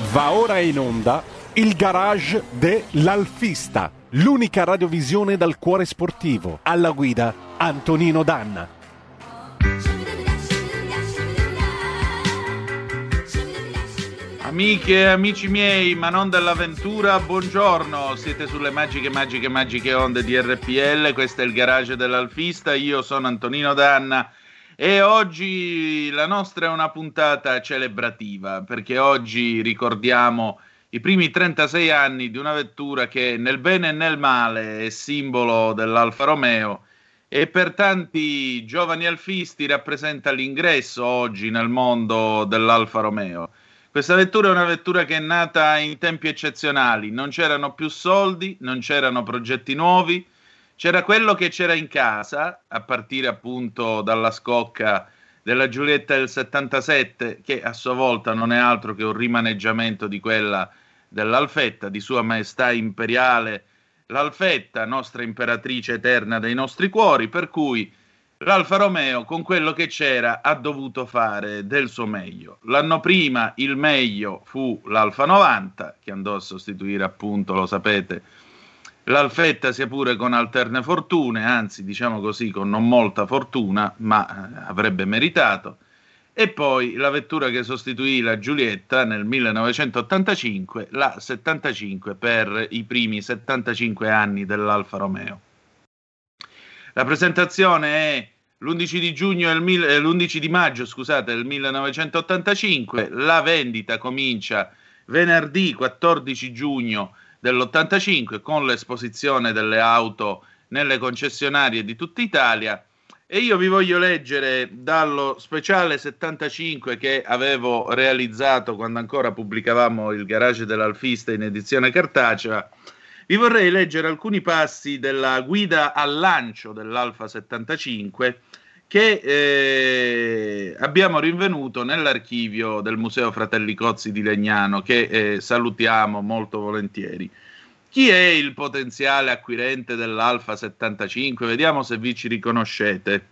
Va ora in onda il garage dell'Alfista, l'unica radiovisione dal cuore sportivo. Alla guida Antonino Danna. Amiche e amici miei, ma non dell'avventura, buongiorno. Siete sulle magiche, magiche, magiche onde di RPL. Questo è il garage dell'Alfista. Io sono Antonino Danna e oggi la nostra è una puntata celebrativa perché oggi ricordiamo i primi 36 anni di una vettura che nel bene e nel male è simbolo dell'Alfa Romeo e per tanti giovani alfisti rappresenta l'ingresso oggi nel mondo dell'Alfa Romeo. Questa vettura è una vettura che è nata in tempi eccezionali, non c'erano più soldi, non c'erano progetti nuovi, c'era quello che c'era in casa, a partire appunto dalla scocca della Giulietta del 77, che a sua volta non è altro che un rimaneggiamento di quella dell'Alfetta, di Sua Maestà Imperiale, l'Alfetta, nostra imperatrice eterna dei nostri cuori, per cui l'Alfa Romeo con quello che c'era ha dovuto fare del suo meglio. L'anno prima il meglio fu l'Alfa 90, che andò a sostituire appunto, lo sapete, l'Alfetta sia pure con alterne fortune, anzi diciamo così con non molta fortuna, ma eh, avrebbe meritato. E poi la vettura che sostituì la Giulietta nel 1985, la 75 per i primi 75 anni dell'Alfa Romeo. La presentazione è l'11 di, giugno mil- eh, l'11 di maggio scusate, del 1985, la vendita comincia venerdì 14 giugno dell'85 con l'esposizione delle auto nelle concessionarie di tutta Italia e io vi voglio leggere dallo speciale 75 che avevo realizzato quando ancora pubblicavamo il garage dell'Alfista in edizione cartacea. Vi vorrei leggere alcuni passi della guida al lancio dell'Alfa 75 che eh, abbiamo rinvenuto nell'archivio del Museo Fratelli Cozzi di Legnano, che eh, salutiamo molto volentieri. Chi è il potenziale acquirente dell'Alfa 75? Vediamo se vi ci riconoscete.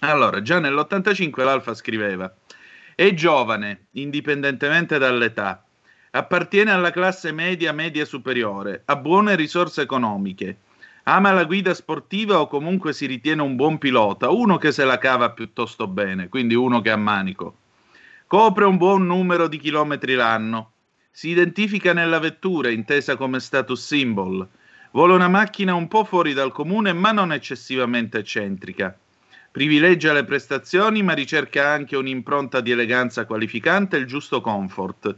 Allora, già nell'85 l'Alfa scriveva: È giovane, indipendentemente dall'età, appartiene alla classe media media superiore, ha buone risorse economiche ama la guida sportiva o comunque si ritiene un buon pilota, uno che se la cava piuttosto bene, quindi uno che ha manico. Copre un buon numero di chilometri l'anno. Si identifica nella vettura, intesa come status symbol. Vuole una macchina un po' fuori dal comune, ma non eccessivamente eccentrica. Privilegia le prestazioni, ma ricerca anche un'impronta di eleganza qualificante e il giusto comfort.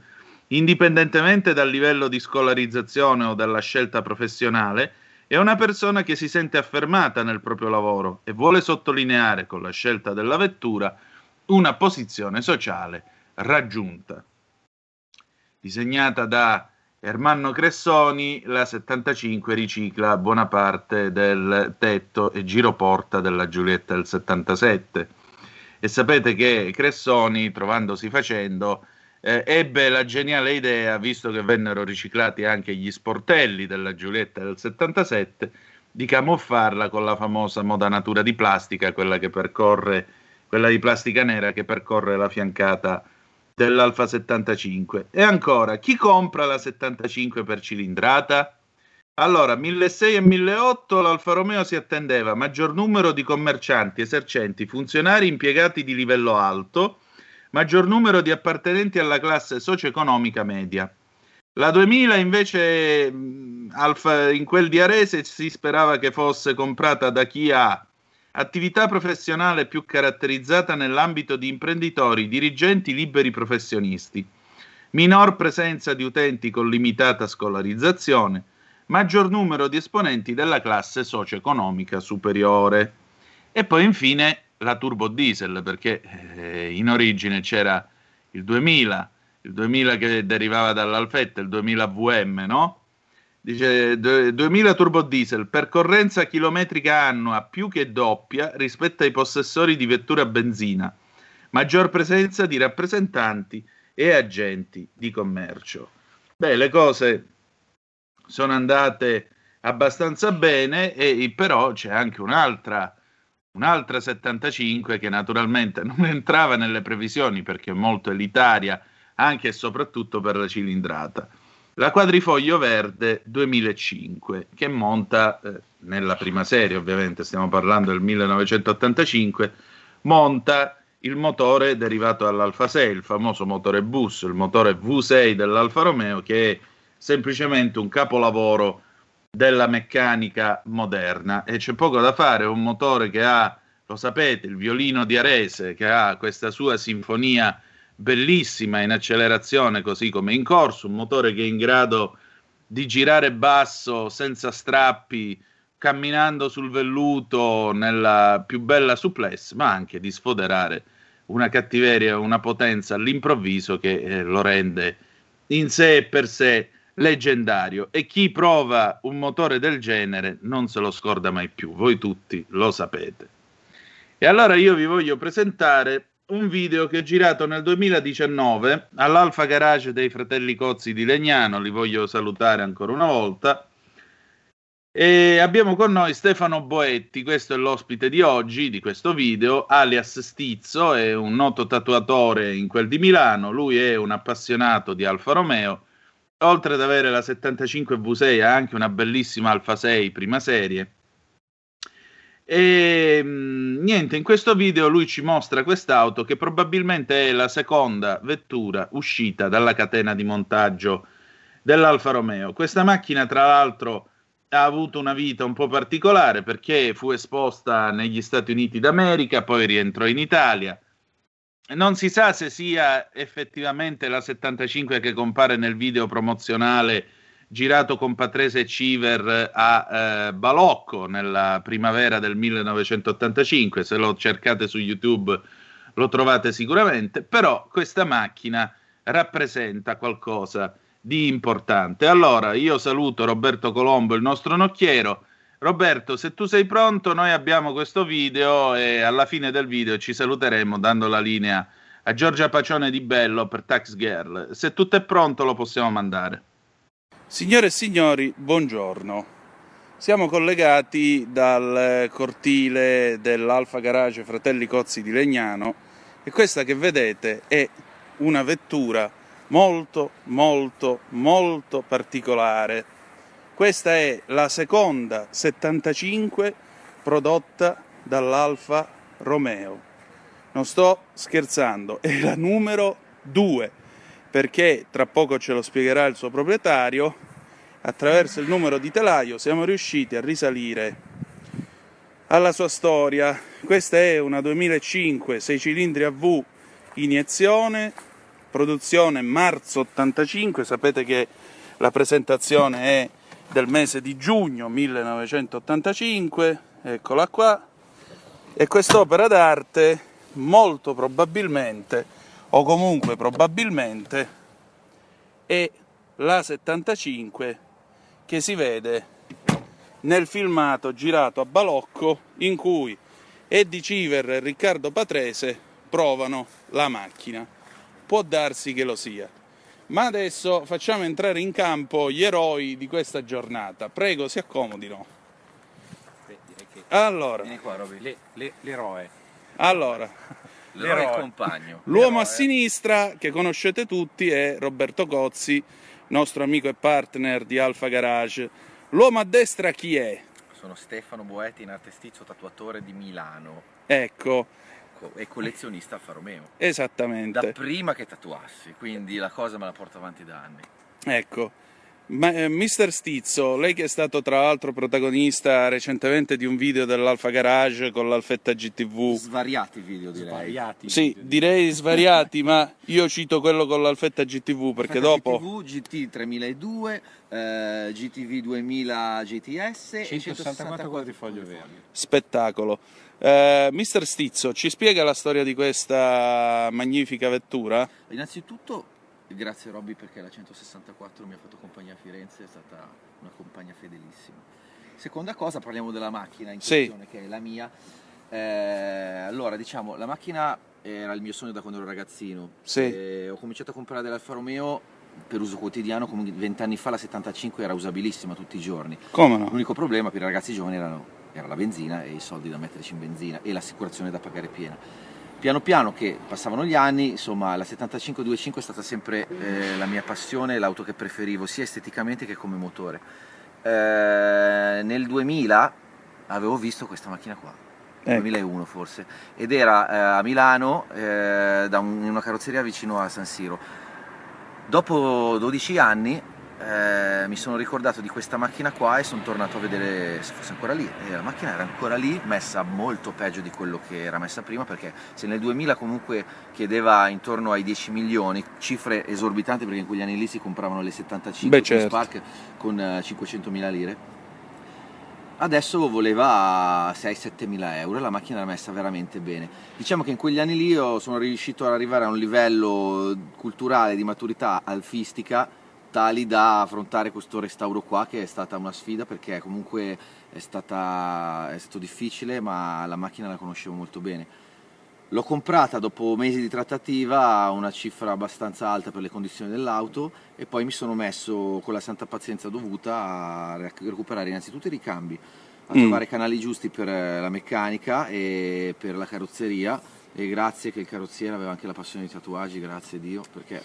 Indipendentemente dal livello di scolarizzazione o dalla scelta professionale, è una persona che si sente affermata nel proprio lavoro e vuole sottolineare con la scelta della vettura una posizione sociale raggiunta. Disegnata da Ermanno Cressoni, la 75 ricicla buona parte del tetto e giroporta della Giulietta del 77. E sapete che Cressoni, trovandosi facendo, eh, ebbe la geniale idea, visto che vennero riciclati anche gli sportelli della Giulietta del 77, di camuffarla con la famosa modanatura di plastica, quella che percorre, quella di plastica nera che percorre la fiancata dell'Alfa 75. E ancora, chi compra la 75 per cilindrata? Allora, 1600 e 1800 l'Alfa Romeo si attendeva maggior numero di commercianti, esercenti, funzionari impiegati di livello alto, maggior numero di appartenenti alla classe socio-economica media. La 2000 invece in quel di Arese si sperava che fosse comprata da chi ha attività professionale più caratterizzata nell'ambito di imprenditori, dirigenti, liberi professionisti, minor presenza di utenti con limitata scolarizzazione, maggior numero di esponenti della classe socio-economica superiore. E poi infine la turbo diesel perché eh, in origine c'era il 2000, il 2000 che derivava dall'Alfetta, il 2000 VM, no? Dice 2000 turbo diesel, percorrenza chilometrica annua più che doppia rispetto ai possessori di vettura a benzina, maggior presenza di rappresentanti e agenti di commercio. Beh, le cose sono andate abbastanza bene, e, però c'è anche un'altra un'altra 75 che naturalmente non entrava nelle previsioni perché è molto elitaria anche e soprattutto per la cilindrata. La quadrifoglio verde 2005, che monta eh, nella prima serie, ovviamente stiamo parlando del 1985, monta il motore derivato dall'Alfa 6, il famoso motore bus, il motore V6 dell'Alfa Romeo, che è semplicemente un capolavoro della meccanica moderna. E c'è poco da fare, un motore che ha, lo sapete, il violino di Arese, che ha questa sua sinfonia bellissima in accelerazione così come in corso, un motore che è in grado di girare basso senza strappi, camminando sul velluto nella più bella supplesse, ma anche di sfoderare una cattiveria, una potenza all'improvviso che eh, lo rende in sé e per sé leggendario. E chi prova un motore del genere non se lo scorda mai più, voi tutti lo sapete. E allora io vi voglio presentare un video che ho girato nel 2019 all'Alfa Garage dei fratelli Cozzi di Legnano, li voglio salutare ancora una volta. E abbiamo con noi Stefano Boetti, questo è l'ospite di oggi, di questo video, alias Stizzo, è un noto tatuatore in quel di Milano, lui è un appassionato di Alfa Romeo, oltre ad avere la 75 V6 ha anche una bellissima Alfa 6 prima serie. E mm, niente, in questo video lui ci mostra quest'auto che probabilmente è la seconda vettura uscita dalla catena di montaggio dell'Alfa Romeo. Questa macchina, tra l'altro, ha avuto una vita un po' particolare perché fu esposta negli Stati Uniti d'America, poi rientrò in Italia. Non si sa se sia effettivamente la 75 che compare nel video promozionale girato con Patrese Civer a eh, Balocco nella primavera del 1985. Se lo cercate su YouTube lo trovate sicuramente, però questa macchina rappresenta qualcosa di importante. Allora, io saluto Roberto Colombo, il nostro nocchiero. Roberto, se tu sei pronto, noi abbiamo questo video e alla fine del video ci saluteremo dando la linea a Giorgia Pacione di Bello per Tax Girl. Se tutto è pronto lo possiamo mandare. Signore e signori, buongiorno. Siamo collegati dal cortile dell'Alfa Garage Fratelli Cozzi di Legnano e questa che vedete è una vettura molto, molto, molto particolare. Questa è la seconda 75 prodotta dall'Alfa Romeo. Non sto scherzando, è la numero 2, perché tra poco ce lo spiegherà il suo proprietario. Attraverso il numero di telaio siamo riusciti a risalire alla sua storia. Questa è una 2005 6 cilindri a V iniezione produzione marzo 85, sapete che la presentazione è del mese di giugno 1985, eccola qua, e quest'opera d'arte molto probabilmente, o comunque probabilmente, è la 75 che si vede nel filmato girato a Balocco in cui Eddie Civer e Riccardo Patrese provano la macchina può darsi che lo sia. Ma adesso facciamo entrare in campo gli eroi di questa giornata. Prego, si accomodino. Allora. Vieni qua, Roby. Le, le, l'eroe. Allora. L'eroe il compagno. L'uomo l'eroe. a sinistra, che conoscete tutti, è Roberto Cozzi, nostro amico e partner di Alfa Garage. L'uomo a destra chi è? Sono Stefano Boetti, in arte stizzo, tatuatore di Milano. Ecco, e collezionista Alfa Romeo. Esattamente. Da prima che tatuassi, quindi la cosa me la porto avanti da anni. Ecco. Ma, eh, Mister Stizzo, lei che è stato tra l'altro protagonista recentemente di un video dell'Alfa Garage con l'Alfetta GTV. Svariati video direi. Svariati. Sì, direi svariati, ma io cito quello con l'Alfetta GTV perché Alfetta dopo... GTV, GT 3002, eh, GTV 2000 GTS 164 e 164 quadrifoglio verdi. Spettacolo. Uh, Mister Stizzo, ci spiega la storia di questa magnifica vettura? Innanzitutto, grazie Robby perché la 164 mi ha fatto compagnia a Firenze, è stata una compagna fedelissima. Seconda cosa, parliamo della macchina in questione, sì. che è la mia. Eh, allora, diciamo, la macchina era il mio sogno da quando ero ragazzino. Sì. ho cominciato a comprare dell'Alfa Romeo per uso quotidiano, come vent'anni fa la 75 era usabilissima tutti i giorni. Come no? L'unico problema per i ragazzi giovani erano era la benzina e i soldi da metterci in benzina e l'assicurazione da pagare piena. Piano piano che passavano gli anni, insomma la 75-25 è stata sempre eh, la mia passione, l'auto che preferivo sia esteticamente che come motore. Eh, nel 2000 avevo visto questa macchina qua, ecco. 2001 forse, ed era eh, a Milano eh, un, in una carrozzeria vicino a San Siro. Dopo 12 anni eh, mi sono ricordato di questa macchina qua e sono tornato a vedere se fosse ancora lì. E la macchina era ancora lì messa molto peggio di quello che era messa prima perché se nel 2000 comunque chiedeva intorno ai 10 milioni cifre esorbitanti perché in quegli anni lì si compravano le 75 Beh, certo. Spark con 500 eh, mila lire. Adesso voleva 6-7 mila euro e la macchina era messa veramente bene. Diciamo che in quegli anni lì io sono riuscito ad arrivare a un livello culturale di maturità alfistica tali da affrontare questo restauro qua che è stata una sfida perché comunque è, stata, è stato difficile ma la macchina la conoscevo molto bene. L'ho comprata dopo mesi di trattativa a una cifra abbastanza alta per le condizioni dell'auto e poi mi sono messo con la santa pazienza dovuta a recuperare innanzitutto i ricambi, a mm. trovare i canali giusti per la meccanica e per la carrozzeria e grazie che il carrozziere aveva anche la passione di tatuaggi, grazie a Dio, perché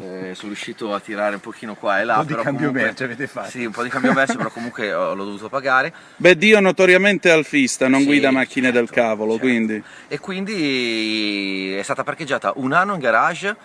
eh, sono riuscito a tirare un pochino qua e là. Un po' di cambio comunque, merce avete fatto. Sì, un po' di cambio merce, però comunque l'ho dovuto pagare. Beh, Dio notoriamente alfista, non sì, guida macchine certo, del cavolo, certo. quindi. E quindi è stata parcheggiata un anno in garage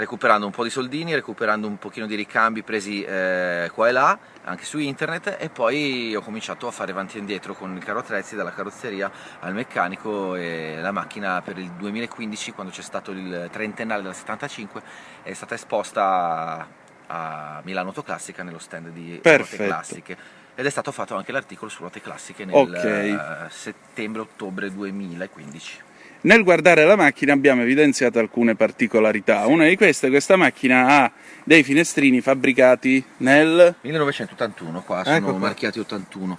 recuperando un po' di soldini, recuperando un pochino di ricambi presi eh, qua e là, anche su internet, e poi ho cominciato a fare avanti e indietro con il carro attrezzi, dalla carrozzeria al meccanico e la macchina per il 2015, quando c'è stato il trentennale della 75, è stata esposta a Milano Autoclassica nello stand di Ruote Classiche ed è stato fatto anche l'articolo su Ruote Classiche nel okay. uh, settembre-ottobre 2015. Nel guardare la macchina abbiamo evidenziato alcune particolarità. Una di queste, questa macchina ha dei finestrini fabbricati nel 1981, qua sono ecco qua. marchiati 81.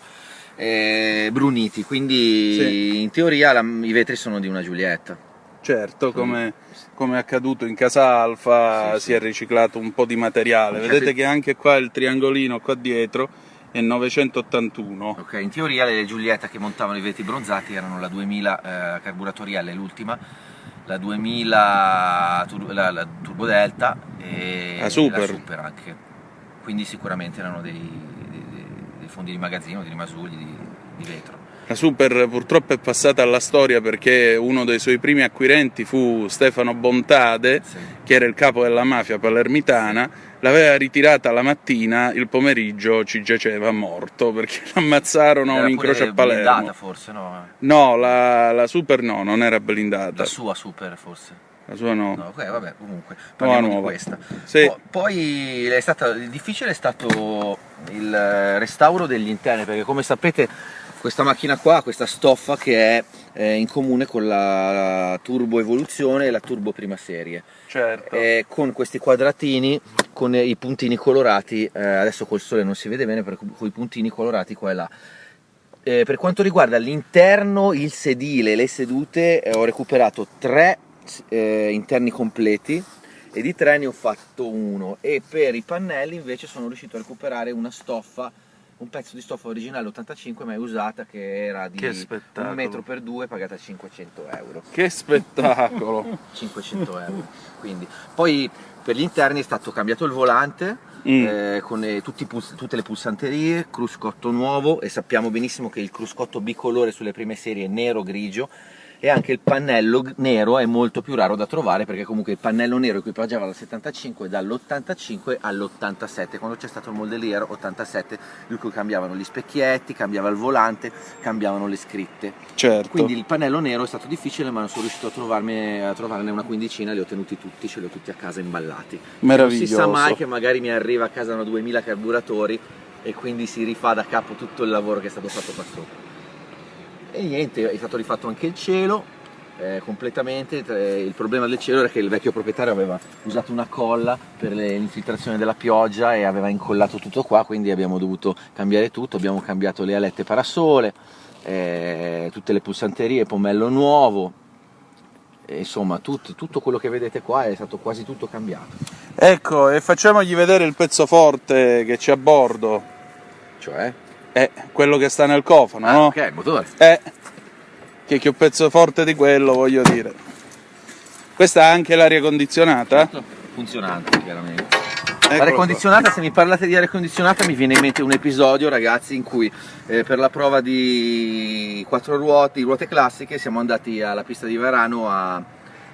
Eh, bruniti, quindi sì. in teoria la, i vetri sono di una Giulietta. Certo, come, come, è accaduto in casa Alfa, sì, si sì. è riciclato un po' di materiale. Vedete che anche qua il triangolino qua dietro e 981. Ok, in teoria le Giulietta che montavano i vetri bronzati erano la 2000 eh, carburatoriale, l'ultima, la 2000 tur- la, la Turbo Delta e la Super. la Super anche. Quindi sicuramente erano dei, dei, dei fondi di magazzino, dei rimasugli di, di vetro. La Super purtroppo è passata alla storia perché uno dei suoi primi acquirenti fu Stefano Bontade, sì. che era il capo della mafia palermitana. Sì l'aveva ritirata la mattina, il pomeriggio ci giaceva morto perché l'ammazzarono a un incrocio a Palermo. blindata forse, no? No, la, la, Super no, non era blindata. La sua Super forse? La sua no. No, okay, vabbè, comunque, parliamo nuova. di questa. Sì. Po- poi è stata, il difficile è stato il restauro degli interni perché come sapete questa macchina qua questa stoffa che è eh, in comune con la Turbo Evoluzione e la Turbo Prima Serie. Certo. Eh, con questi quadratini, con i puntini colorati, eh, adesso col sole non si vede bene, però con i puntini colorati qua e là. Eh, per quanto riguarda l'interno, il sedile, le sedute, eh, ho recuperato tre eh, interni completi e di tre ne ho fatto uno e per i pannelli invece sono riuscito a recuperare una stoffa un pezzo di stoffa originale 85 mai usata che era di che un metro per due pagata 500 euro. Che spettacolo. 500 euro. Quindi poi per gli interni è stato cambiato il volante mm. eh, con eh, puls- tutte le pulsanterie cruscotto nuovo e sappiamo benissimo che il cruscotto bicolore sulle prime serie è nero grigio e anche il pannello nero è molto più raro da trovare perché comunque il pannello nero equipaggiava dal 75 dall'85 all'87 quando c'è stato il Modelier 87 di cui cambiavano gli specchietti, cambiava il volante, cambiavano le scritte. Certo. quindi il pannello nero è stato difficile ma non sono riuscito a, trovarne, a trovarne una quindicina li ho tenuti tutti, ce li ho tutti a casa imballati. Meraviglioso. Non si sa mai che magari mi arriva a casa una 2000 carburatori e quindi si rifà da capo tutto il lavoro che è stato fatto qua sopra e niente, è stato rifatto anche il cielo eh, completamente, il problema del cielo era che il vecchio proprietario aveva usato una colla per l'infiltrazione della pioggia e aveva incollato tutto qua, quindi abbiamo dovuto cambiare tutto, abbiamo cambiato le alette parasole, eh, tutte le pulsanterie, pomello nuovo, insomma tutto, tutto quello che vedete qua è stato quasi tutto cambiato. Ecco, e facciamogli vedere il pezzo forte che c'è a bordo. Cioè? È quello che sta nel cofano, ah, no? Ok, il motore. Eh, che che un pezzo forte di quello, voglio dire. Questa ha anche l'aria condizionata? Funzionante, chiaramente. L'aria condizionata, se mi parlate di aria condizionata mi viene in mente un episodio ragazzi in cui eh, per la prova di quattro ruote, di ruote classiche siamo andati alla pista di Varano a,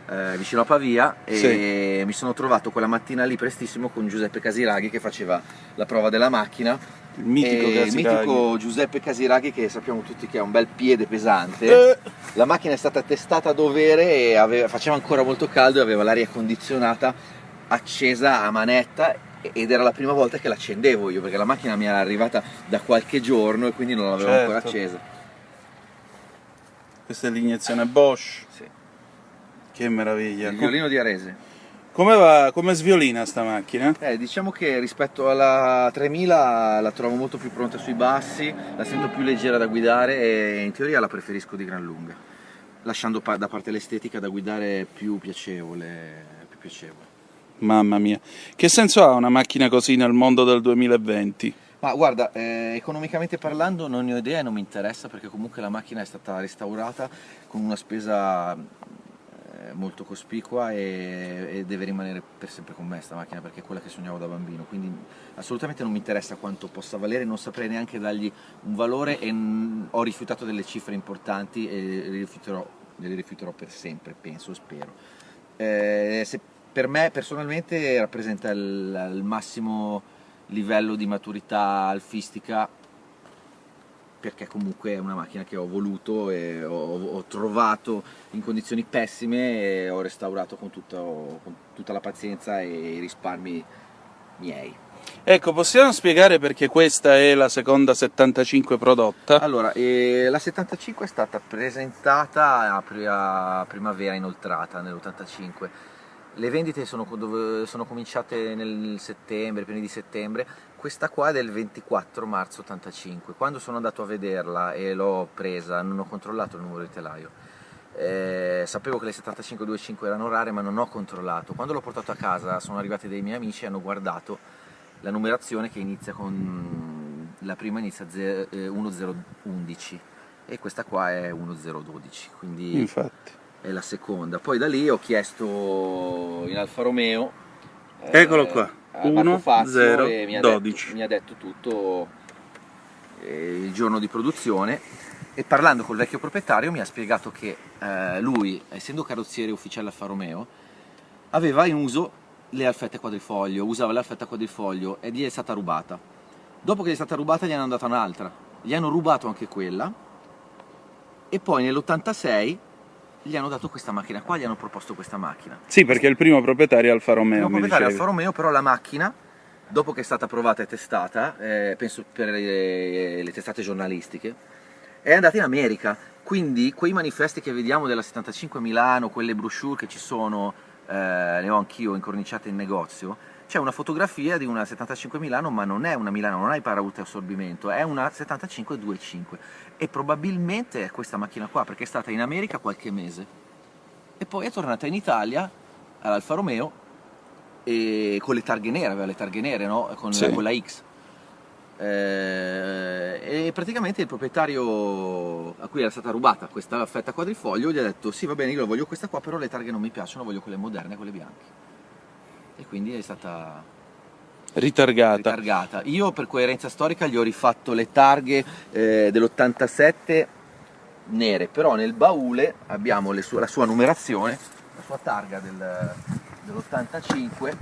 eh, vicino a Pavia e sì. mi sono trovato quella mattina lì prestissimo con Giuseppe Casiraghi che faceva la prova della macchina il mitico, il mitico, Giuseppe Casiraghi che sappiamo tutti che ha un bel piede pesante eh. la macchina è stata testata a dovere e aveva, faceva ancora molto caldo e aveva l'aria condizionata accesa a manetta ed era la prima volta che l'accendevo io perché la macchina mi era arrivata da qualche giorno e quindi non l'avevo certo. ancora accesa. Questa è l'iniezione Bosch. Sì. Che meraviglia. Il violino di Arese. Come va, come sviolina sta macchina? Eh, diciamo che rispetto alla 3000 la trovo molto più pronta sui bassi, la sento più leggera da guidare e in teoria la preferisco di gran lunga, lasciando da parte l'estetica da guidare più piacevole. Più piacevole. Mamma mia, che senso ha una macchina così nel mondo del 2020? Ma guarda, eh, economicamente parlando non ne ho idea e non mi interessa perché comunque la macchina è stata restaurata con una spesa molto cospicua e, e, deve rimanere per sempre con me questa macchina perché è quella che sognavo da bambino, quindi assolutamente non mi interessa quanto possa valere, non saprei neanche dargli un valore e ho rifiutato delle cifre importanti e le rifiuterò, le rifiuterò per sempre, penso, spero. Eh, se per me personalmente rappresenta il, il massimo livello di maturità alfistica perché comunque è una macchina che ho voluto e ho, ho trovato in condizioni pessime e ho restaurato con, tutto, con, tutta la pazienza e i risparmi miei. Ecco, possiamo spiegare perché questa è la seconda 75 prodotta? Allora, eh, la 75 è stata presentata a primavera inoltrata nell'85 le vendite sono, sono, cominciate nel settembre, primi di settembre, questa qua è del 24 marzo 85. Quando sono andato a vederla e l'ho presa, non ho controllato il numero di telaio. Eh, sapevo che le 75-25 erano rare, ma non ho controllato. Quando l'ho portato a casa, sono arrivati dei miei amici e hanno guardato la numerazione che inizia con la prima inizia 1011 eh, e questa qua è 1012. Quindi Infatti è la seconda. Poi da lì ho chiesto in Alfa Romeo. Eccolo eh, qua, 1, 0, mi 12. Detto, mi ha detto tutto eh, il giorno di produzione e parlando col vecchio proprietario mi ha spiegato che eh, lui, essendo carrozziere ufficiale Alfa Romeo, aveva in uso le alfette quadrifoglio, usava le alfette quadrifoglio e gli è stata rubata. Dopo che gli è stata rubata gli hanno data un'altra, gli hanno rubato anche quella e poi nell'86 gli hanno dato questa macchina qua, gli hanno proposto questa macchina. Sì, perché il primo proprietario è Alfa Romeo. Il primo proprietario è Alfa Romeo, però la macchina, dopo che è stata provata e testata, eh, penso per le, le testate giornalistiche, è andata in America. Quindi quei manifesti che vediamo della 75 Milano, quelle brochure che ci sono, eh, ne ho anch'io incorniciate in negozio, c'è una fotografia di una 75 Milano, ma non è una Milano, non ha i paraurti assorbimento, è una 75 25 e probabilmente è questa macchina qua perché è stata in America qualche mese e poi è tornata in Italia all'Alfa Romeo e con le targhe nere, aveva le targhe nere, no? Con, sì. con la X. Eh, e praticamente il proprietario a cui era stata rubata questa fetta quadrifoglio gli ha detto sì va bene io voglio questa qua però le targhe non mi piacciono voglio quelle moderne quelle bianche e quindi è stata ritargata. ritargata. Io per coerenza storica gli ho rifatto le targhe eh, dell'87 nere, però nel baule abbiamo sue, la sua numerazione, la sua targa del, dell'85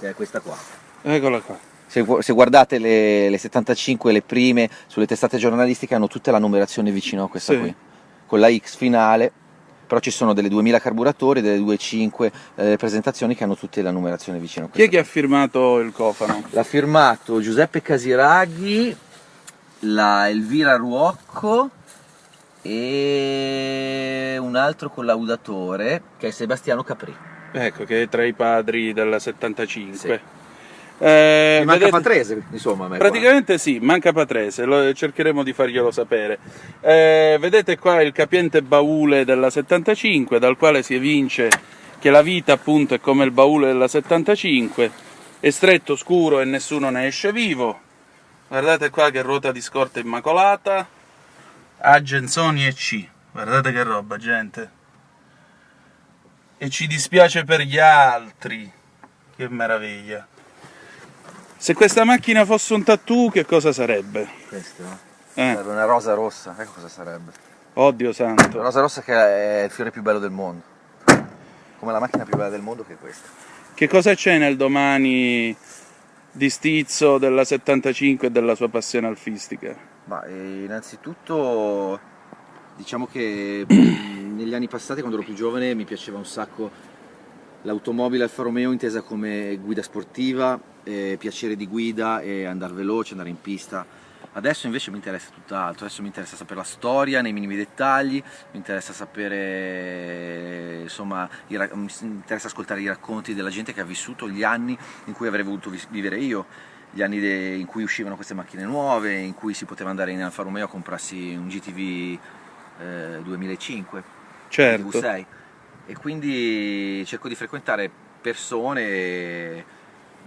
che è questa qua. Eccola qua. Se, se guardate le, le, 75, le prime, sulle testate giornalistiche hanno tutte la numerazione vicino a questa sì. qui con la X finale, però ci sono delle 2000 carburatori, delle 2.5 eh, presentazioni che hanno tutte la numerazione vicino a Chi è che ha firmato il cofano? L'ha firmato Giuseppe Casiraghi, la Elvira Ruocco e un altro collaudatore che è Sebastiano Capri. Ecco, che è tra i padri della 75. Sì. Eh, manca vedete, Patrese, insomma. Praticamente qua. sì, manca Patrese, lo, cercheremo di farglielo sapere. Eh, vedete qua il capiente baule della 75, dal quale si evince che la vita appunto è come il baule della 75, è stretto, scuro e nessuno ne esce vivo. Guardate qua che ruota di scorta immacolata, Agenzoni e C. Guardate che roba, gente. E ci dispiace per gli altri. Che meraviglia. Se questa macchina fosse un tattoo, che cosa sarebbe? Questo, no? Eh. Sarebbe una rosa rossa, ecco cosa sarebbe. Oddio La santo. rosa rossa che è il fiore più bello del mondo. Come la macchina più bella del mondo che è questa. Che cosa c'è nel domani di Stizzo, della 75 e della sua passione alfistica? Ma eh, innanzitutto diciamo che negli anni passati quando ero più giovane mi piaceva un sacco l'automobile Alfa Romeo intesa come guida sportiva, eh, piacere di guida e andare veloce, andare in pista. Adesso invece mi interessa tutt'altro, adesso mi interessa sapere la storia nei minimi dettagli, mi interessa sapere, insomma, i mi interessa ascoltare i racconti della gente che ha vissuto gli anni in cui avrei voluto vivere io, gli anni de- in cui uscivano queste macchine nuove, in cui si poteva andare in Alfa Romeo a comprarsi un GTV eh, 2005, Certo. V6 e quindi cerco di frequentare persone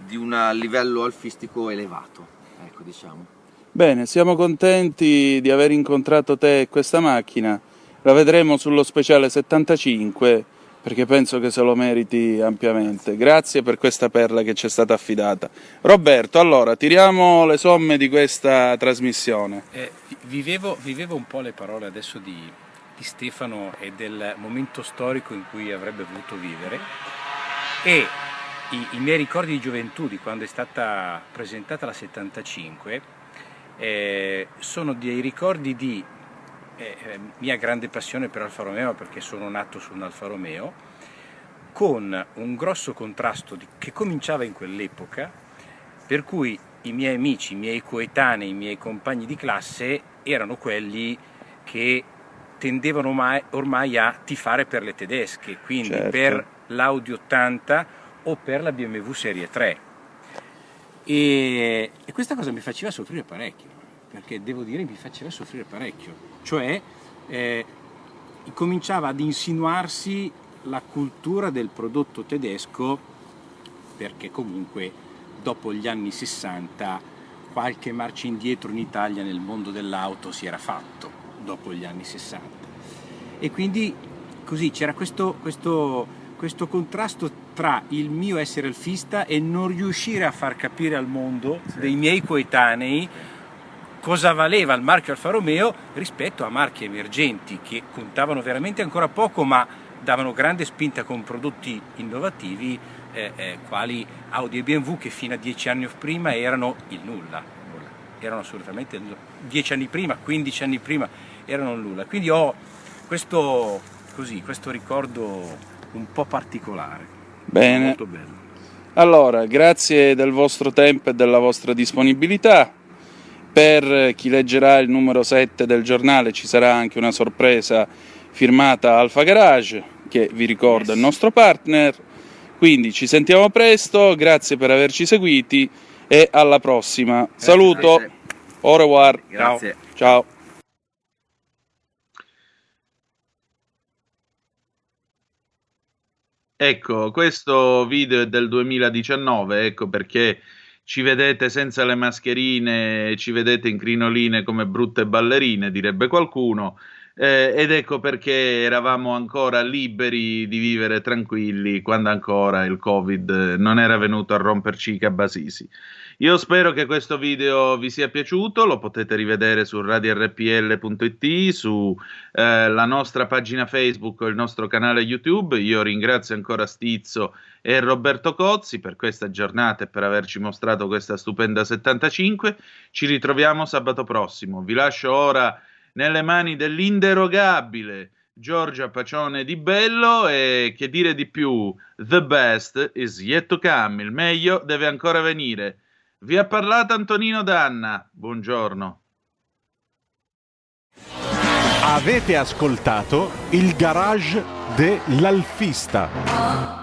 di un livello alfistico elevato, ecco diciamo. Bene, siamo contenti di aver incontrato te e questa macchina. La vedremo sullo speciale 75 perché penso che se lo meriti ampiamente. Grazie per questa perla che ci è stata affidata. Roberto, allora tiriamo le somme di questa trasmissione. Eh, vi- vivevo, vivevo un po' le parole adesso di, di Stefano e del momento storico in cui avrebbe voluto vivere e i, i miei ricordi di gioventù di quando è stata presentata la 75 eh, sono dei ricordi di eh, eh, mia grande passione per Alfa Romeo perché sono nato su un Alfa Romeo con un grosso contrasto di- che cominciava in quell'epoca per cui i miei amici, i miei coetanei, i miei compagni di classe erano quelli che tendevano ormai, ormai a tifare per le tedesche, quindi Certo. per l'Audi 80 o per la BMW Serie 3. E, e questa cosa mi faceva soffrire parecchio, perché devo dire mi faceva soffrire parecchio, cioè eh, cominciava ad insinuarsi la cultura del prodotto tedesco, perché comunque dopo gli anni 60 qualche marcia indietro in Italia nel mondo dell'auto si era fatto, dopo gli anni 60. E quindi così c'era questo, questo, questo contrasto tra il mio essere alfista e non riuscire a far capire al mondo dei miei coetanei cosa valeva il marchio Alfa Romeo rispetto a marchi emergenti che contavano veramente ancora poco ma davano grande spinta con prodotti innovativi eh, eh, quali Audi e BMW che fino a dieci anni prima erano il nulla, erano assolutamente il nulla. dieci anni prima, 15 anni prima erano il nulla. Quindi ho questo, così, questo ricordo un po' particolare. Bene. Molto bello. Allora, grazie del vostro tempo e della vostra disponibilità. Per chi leggerà il numero 7 del giornale ci sarà anche una sorpresa firmata Alfa Garage, che vi ricordo è il nostro partner. Quindi ci sentiamo presto, grazie per averci seguiti e alla prossima. Saluto, Grazie. au revoir. Grazie. Ciao. Ecco, questo video è del 2019, ecco perché ci vedete senza le mascherine, ci vedete in crinoline come brutte ballerine, direbbe qualcuno, eh, ed ecco perché eravamo ancora liberi di vivere tranquilli quando ancora il Covid non era venuto a romperci i cabasisi. Io spero che questo video vi sia piaciuto, lo potete rivedere su radiorpl.it, su eh, nostra pagina Facebook o il nostro canale YouTube. Io ringrazio ancora Stizzo e Roberto Cozzi per questa giornata e per averci mostrato questa stupenda 75. Ci ritroviamo sabato prossimo. Vi lascio ora nelle mani dell'inderogabile Giorgia Pacione di Bello e che dire di più, the best is yet to come, il meglio deve ancora venire. Vi ha parlato Antonino Danna, buongiorno. Avete ascoltato il garage dell'alfista.